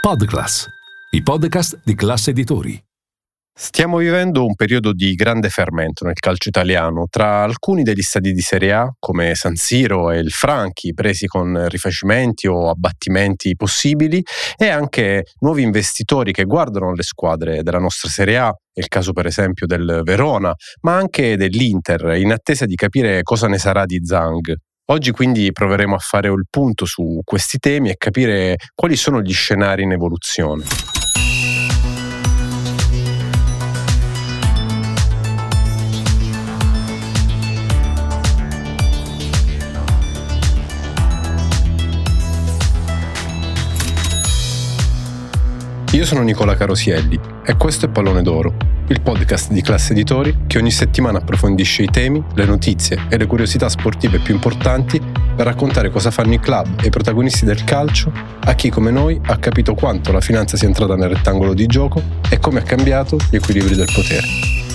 Podclass, i podcast di classe editori. Stiamo vivendo un periodo di grande fermento nel calcio italiano tra alcuni degli stadi di Serie A come San Siro e il Franchi presi con rifacimenti o abbattimenti possibili e anche nuovi investitori che guardano le squadre della nostra Serie A, è il caso per esempio del Verona, ma anche dell'Inter in attesa di capire cosa ne sarà di Zhang. Oggi quindi proveremo a fare il punto su questi temi e capire quali sono gli scenari in evoluzione. Io sono Nicola Carosielli e questo è Pallone d'Oro, il podcast di classe editori che ogni settimana approfondisce i temi, le notizie e le curiosità sportive più importanti per raccontare cosa fanno i club e i protagonisti del calcio a chi come noi ha capito quanto la finanza sia entrata nel rettangolo di gioco e come ha cambiato gli equilibri del potere.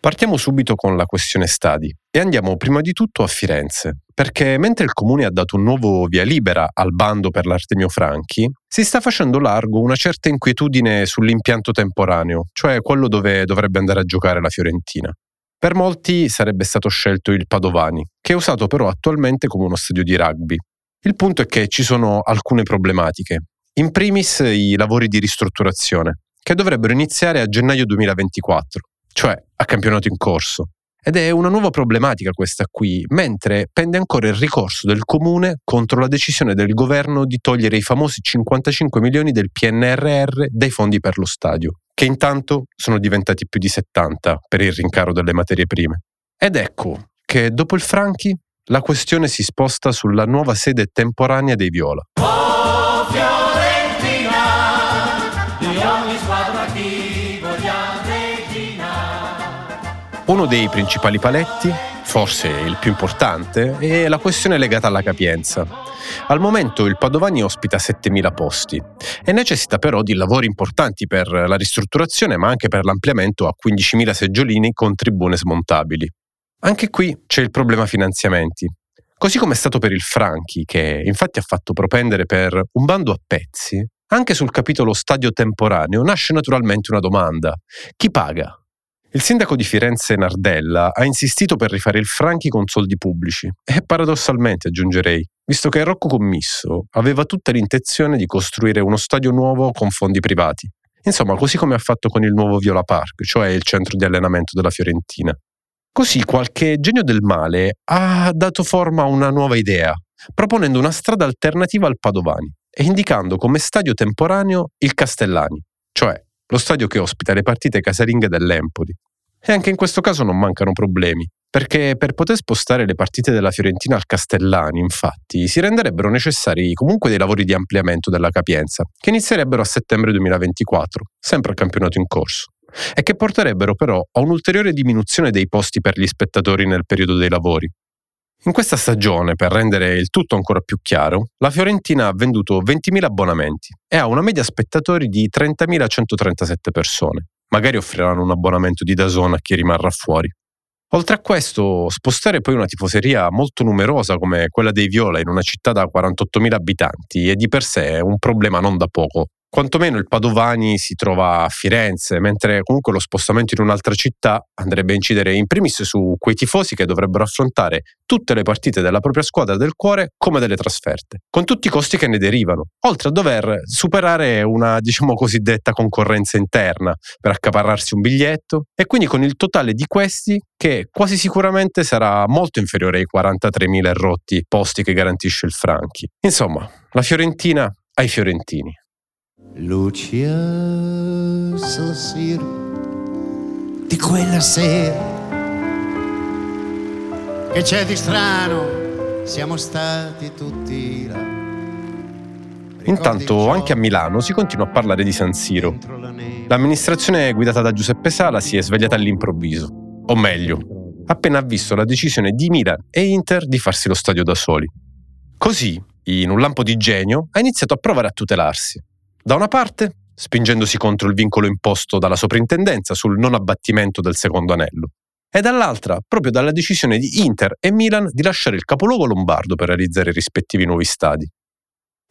Partiamo subito con la questione stadi e andiamo prima di tutto a Firenze, perché mentre il comune ha dato un nuovo via libera al bando per l'Artemio Franchi, si sta facendo largo una certa inquietudine sull'impianto temporaneo, cioè quello dove dovrebbe andare a giocare la Fiorentina. Per molti sarebbe stato scelto il Padovani, che è usato però attualmente come uno stadio di rugby. Il punto è che ci sono alcune problematiche. In primis i lavori di ristrutturazione, che dovrebbero iniziare a gennaio 2024 cioè a campionato in corso. Ed è una nuova problematica questa qui, mentre pende ancora il ricorso del comune contro la decisione del governo di togliere i famosi 55 milioni del PNRR dai fondi per lo stadio, che intanto sono diventati più di 70 per il rincaro delle materie prime. Ed ecco che dopo il Franchi la questione si sposta sulla nuova sede temporanea dei Viola. Uno dei principali paletti, forse il più importante, è la questione legata alla capienza. Al momento il Padovani ospita 7.000 posti e necessita però di lavori importanti per la ristrutturazione ma anche per l'ampliamento a 15.000 seggiolini con tribune smontabili. Anche qui c'è il problema finanziamenti. Così come è stato per il Franchi, che infatti ha fatto propendere per un bando a pezzi, anche sul capitolo stadio temporaneo nasce naturalmente una domanda. Chi paga? Il sindaco di Firenze Nardella ha insistito per rifare il Franchi con soldi pubblici e paradossalmente aggiungerei, visto che Rocco Commisso aveva tutta l'intenzione di costruire uno stadio nuovo con fondi privati. Insomma, così come ha fatto con il nuovo Viola Park, cioè il centro di allenamento della Fiorentina. Così qualche genio del male ha dato forma a una nuova idea, proponendo una strada alternativa al Padovani e indicando come stadio temporaneo il Castellani, cioè lo stadio che ospita le partite casalinghe dell'Empoli. E anche in questo caso non mancano problemi, perché per poter spostare le partite della Fiorentina al Castellani, infatti, si renderebbero necessari comunque dei lavori di ampliamento della capienza, che inizierebbero a settembre 2024, sempre al campionato in corso, e che porterebbero però a un'ulteriore diminuzione dei posti per gli spettatori nel periodo dei lavori, in questa stagione, per rendere il tutto ancora più chiaro, la Fiorentina ha venduto 20.000 abbonamenti e ha una media spettatori di 30.137 persone. Magari offriranno un abbonamento di Dazon a chi rimarrà fuori. Oltre a questo, spostare poi una tifoseria molto numerosa come quella dei Viola in una città da 48.000 abitanti è di per sé un problema non da poco, quantomeno il Padovani si trova a Firenze, mentre comunque lo spostamento in un'altra città andrebbe a incidere in primis su quei tifosi che dovrebbero affrontare tutte le partite della propria squadra del cuore come delle trasferte, con tutti i costi che ne derivano, oltre a dover superare una, diciamo cosiddetta concorrenza interna per accaparrarsi un biglietto e quindi con il totale di questi che quasi sicuramente sarà molto inferiore ai 43.000 rotti posti che garantisce il Franchi. Insomma, la Fiorentina ai fiorentini. Lucia San Siro di quella sera che c'è di strano, siamo stati tutti là. Intanto anche a Milano si continua a parlare di San Siro. L'amministrazione guidata da Giuseppe Sala si è svegliata all'improvviso, o meglio, appena ha visto la decisione di Milan e Inter di farsi lo stadio da soli. Così in un lampo di genio, ha iniziato a provare a tutelarsi. Da una parte, spingendosi contro il vincolo imposto dalla soprintendenza sul non abbattimento del secondo anello, e dall'altra proprio dalla decisione di Inter e Milan di lasciare il capoluogo lombardo per realizzare i rispettivi nuovi stadi.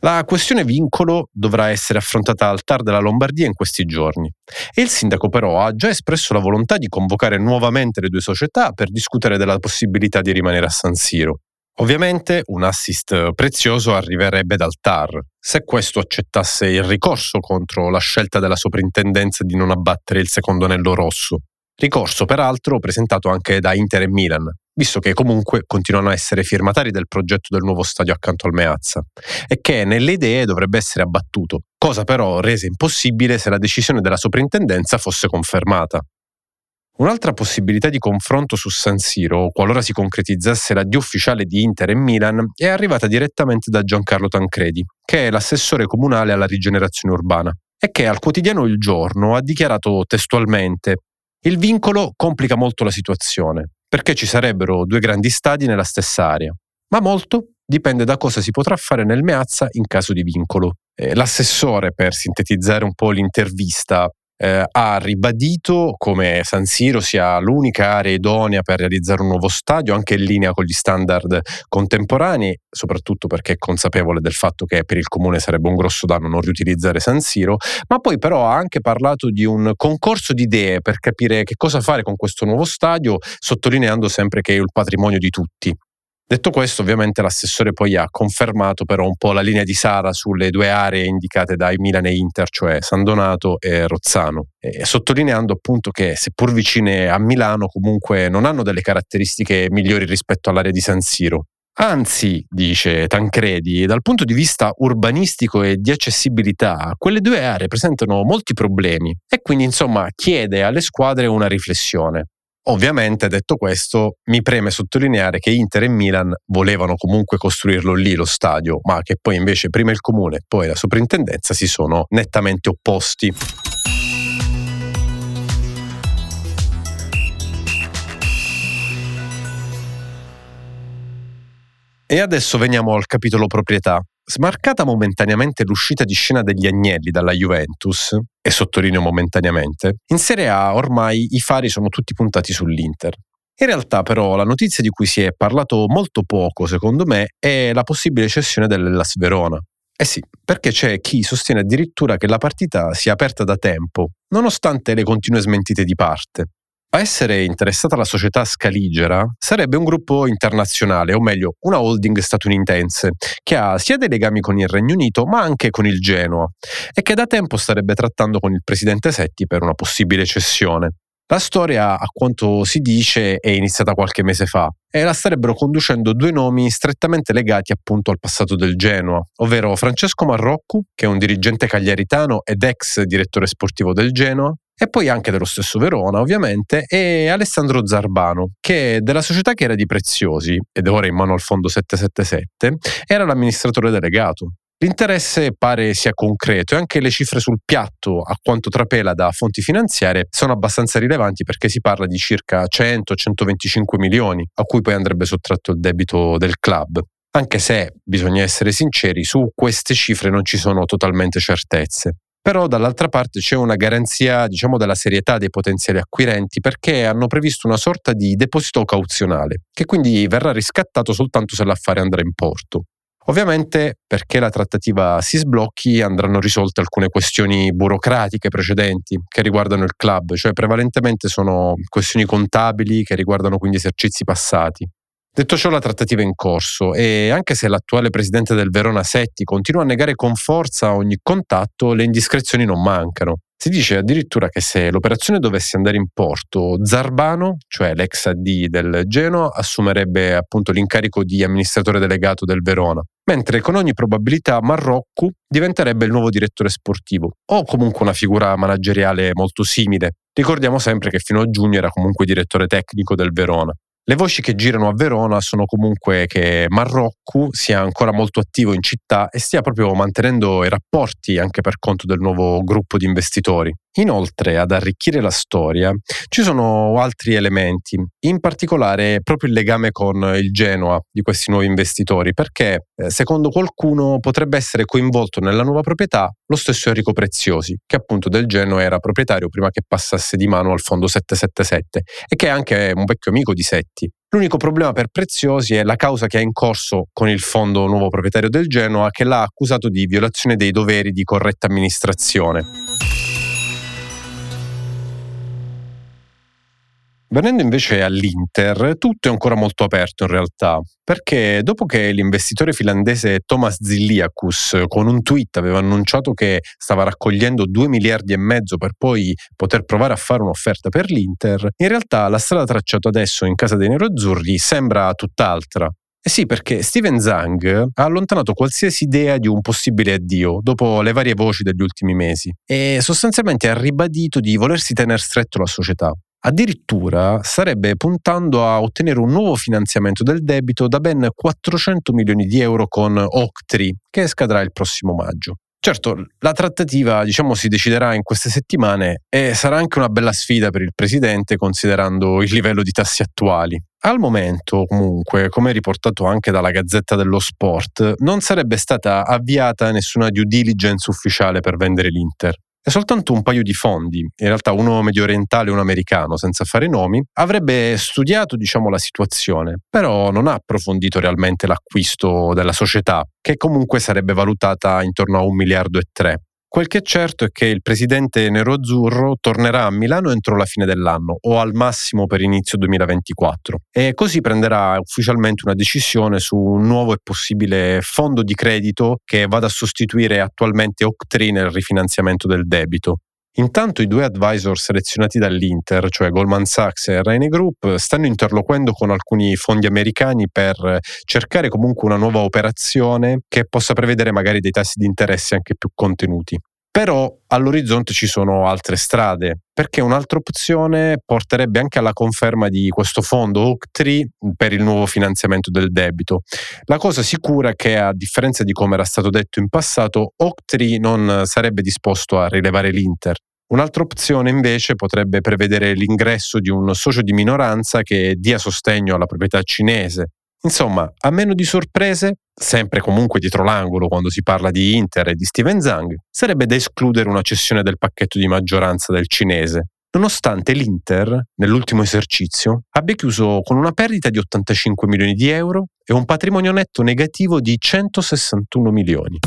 La questione vincolo dovrà essere affrontata al TAR della Lombardia in questi giorni e il sindaco però ha già espresso la volontà di convocare nuovamente le due società per discutere della possibilità di rimanere a San Siro. Ovviamente un assist prezioso arriverebbe dal TAR, se questo accettasse il ricorso contro la scelta della soprintendenza di non abbattere il secondo anello rosso. Ricorso peraltro presentato anche da Inter e Milan, visto che comunque continuano a essere firmatari del progetto del nuovo stadio accanto al Meazza, e che nelle idee dovrebbe essere abbattuto, cosa però resa impossibile se la decisione della soprintendenza fosse confermata. Un'altra possibilità di confronto su San Siro, qualora si concretizzasse l'addio ufficiale di Inter e Milan, è arrivata direttamente da Giancarlo Tancredi, che è l'assessore comunale alla rigenerazione urbana, e che al quotidiano Il Giorno ha dichiarato testualmente il vincolo complica molto la situazione, perché ci sarebbero due grandi stadi nella stessa area, ma molto dipende da cosa si potrà fare nel Meazza in caso di vincolo. L'assessore, per sintetizzare un po' l'intervista, eh, ha ribadito come San Siro sia l'unica area idonea per realizzare un nuovo stadio, anche in linea con gli standard contemporanei, soprattutto perché è consapevole del fatto che per il comune sarebbe un grosso danno non riutilizzare San Siro, ma poi però ha anche parlato di un concorso di idee per capire che cosa fare con questo nuovo stadio, sottolineando sempre che è il patrimonio di tutti. Detto questo, ovviamente l'assessore poi ha confermato però un po' la linea di Sara sulle due aree indicate dai Milan e Inter, cioè San Donato e Rozzano, e sottolineando appunto che seppur vicine a Milano comunque non hanno delle caratteristiche migliori rispetto all'area di San Siro. Anzi, dice Tancredi, dal punto di vista urbanistico e di accessibilità, quelle due aree presentano molti problemi e quindi insomma chiede alle squadre una riflessione. Ovviamente, detto questo, mi preme sottolineare che Inter e Milan volevano comunque costruirlo lì lo stadio, ma che poi invece prima il comune e poi la soprintendenza si sono nettamente opposti. E adesso veniamo al capitolo proprietà. Smarcata momentaneamente l'uscita di scena degli Agnelli dalla Juventus, e sottolineo momentaneamente, in Serie A ormai i fari sono tutti puntati sull'Inter. In realtà però la notizia di cui si è parlato molto poco, secondo me, è la possibile cessione dell'Ellas Verona. Eh sì, perché c'è chi sostiene addirittura che la partita sia aperta da tempo, nonostante le continue smentite di parte. A essere interessata la società scaligera sarebbe un gruppo internazionale, o meglio, una holding statunitense, che ha sia dei legami con il Regno Unito ma anche con il Genoa e che da tempo starebbe trattando con il presidente Setti per una possibile cessione. La storia, a quanto si dice, è iniziata qualche mese fa e la starebbero conducendo due nomi strettamente legati appunto al passato del Genoa, ovvero Francesco Marroccu, che è un dirigente cagliaritano ed ex direttore sportivo del Genoa, e poi anche dello stesso Verona ovviamente, e Alessandro Zarbano, che della società che era di Preziosi, ed ora in mano al fondo 777, era l'amministratore delegato. L'interesse pare sia concreto e anche le cifre sul piatto, a quanto trapela da fonti finanziarie, sono abbastanza rilevanti perché si parla di circa 100-125 milioni, a cui poi andrebbe sottratto il debito del club. Anche se, bisogna essere sinceri, su queste cifre non ci sono totalmente certezze. Però dall'altra parte c'è una garanzia, diciamo, della serietà dei potenziali acquirenti perché hanno previsto una sorta di deposito cauzionale, che quindi verrà riscattato soltanto se l'affare andrà in porto. Ovviamente perché la trattativa si sblocchi andranno risolte alcune questioni burocratiche precedenti che riguardano il club, cioè prevalentemente sono questioni contabili che riguardano quindi esercizi passati. Detto ciò, la trattativa è in corso e anche se l'attuale presidente del Verona Setti continua a negare con forza ogni contatto, le indiscrezioni non mancano. Si dice addirittura che se l'operazione dovesse andare in porto, Zarbano, cioè l'ex AD del Genoa, assumerebbe appunto l'incarico di amministratore delegato del Verona, mentre con ogni probabilità Marroccu diventerebbe il nuovo direttore sportivo o comunque una figura manageriale molto simile. Ricordiamo sempre che fino a giugno era comunque direttore tecnico del Verona. Le voci che girano a Verona sono comunque che Marroccu sia ancora molto attivo in città e stia proprio mantenendo i rapporti anche per conto del nuovo gruppo di investitori. Inoltre, ad arricchire la storia, ci sono altri elementi, in particolare proprio il legame con il Genoa di questi nuovi investitori, perché eh, secondo qualcuno potrebbe essere coinvolto nella nuova proprietà lo stesso Enrico Preziosi, che appunto del Genoa era proprietario prima che passasse di mano al fondo 777 e che è anche un vecchio amico di Setti. L'unico problema per Preziosi è la causa che è in corso con il fondo nuovo proprietario del Genoa che l'ha accusato di violazione dei doveri di corretta amministrazione. Venendo invece all'Inter, tutto è ancora molto aperto in realtà, perché dopo che l'investitore finlandese Thomas Ziliakus con un tweet aveva annunciato che stava raccogliendo 2 miliardi e mezzo per poi poter provare a fare un'offerta per l'Inter, in realtà la strada tracciata adesso in casa dei neroazzurri sembra tutt'altra. Eh sì, perché Steven Zhang ha allontanato qualsiasi idea di un possibile addio dopo le varie voci degli ultimi mesi e sostanzialmente ha ribadito di volersi tenere stretto la società. Addirittura starebbe puntando a ottenere un nuovo finanziamento del debito da ben 400 milioni di euro con Octree, che scadrà il prossimo maggio. Certo, la trattativa diciamo, si deciderà in queste settimane e sarà anche una bella sfida per il Presidente considerando il livello di tassi attuali. Al momento, comunque, come riportato anche dalla Gazzetta dello Sport, non sarebbe stata avviata nessuna due diligence ufficiale per vendere l'Inter e soltanto un paio di fondi, in realtà uno medio orientale e uno americano, senza fare nomi, avrebbe studiato diciamo, la situazione, però non ha approfondito realmente l'acquisto della società, che comunque sarebbe valutata intorno a un miliardo e tre. Quel che è certo è che il presidente nero-azzurro tornerà a Milano entro la fine dell'anno o al massimo per inizio 2024 e così prenderà ufficialmente una decisione su un nuovo e possibile fondo di credito che vada a sostituire attualmente Octree nel rifinanziamento del debito. Intanto i due advisor selezionati dall'Inter, cioè Goldman Sachs e Raine Group, stanno interloquendo con alcuni fondi americani per cercare comunque una nuova operazione che possa prevedere magari dei tassi di interesse anche più contenuti. Però all'orizzonte ci sono altre strade, perché un'altra opzione porterebbe anche alla conferma di questo fondo Oak per il nuovo finanziamento del debito. La cosa sicura è che, a differenza di come era stato detto in passato, Oak non sarebbe disposto a rilevare l'Inter. Un'altra opzione invece potrebbe prevedere l'ingresso di un socio di minoranza che dia sostegno alla proprietà cinese. Insomma, a meno di sorprese, sempre comunque dietro l'angolo quando si parla di Inter e di Steven Zhang, sarebbe da escludere una cessione del pacchetto di maggioranza del cinese, nonostante l'Inter, nell'ultimo esercizio, abbia chiuso con una perdita di 85 milioni di euro e un patrimonio netto negativo di 161 milioni.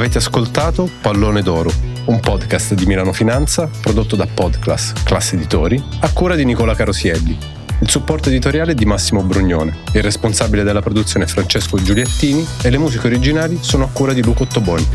Avete ascoltato Pallone d'Oro, un podcast di Milano Finanza prodotto da Podclass, classe editori, a cura di Nicola Carosielli. Il supporto editoriale è di Massimo Brugnone, il responsabile della produzione è Francesco Giuliettini e le musiche originali sono a cura di Luco Ottoboni.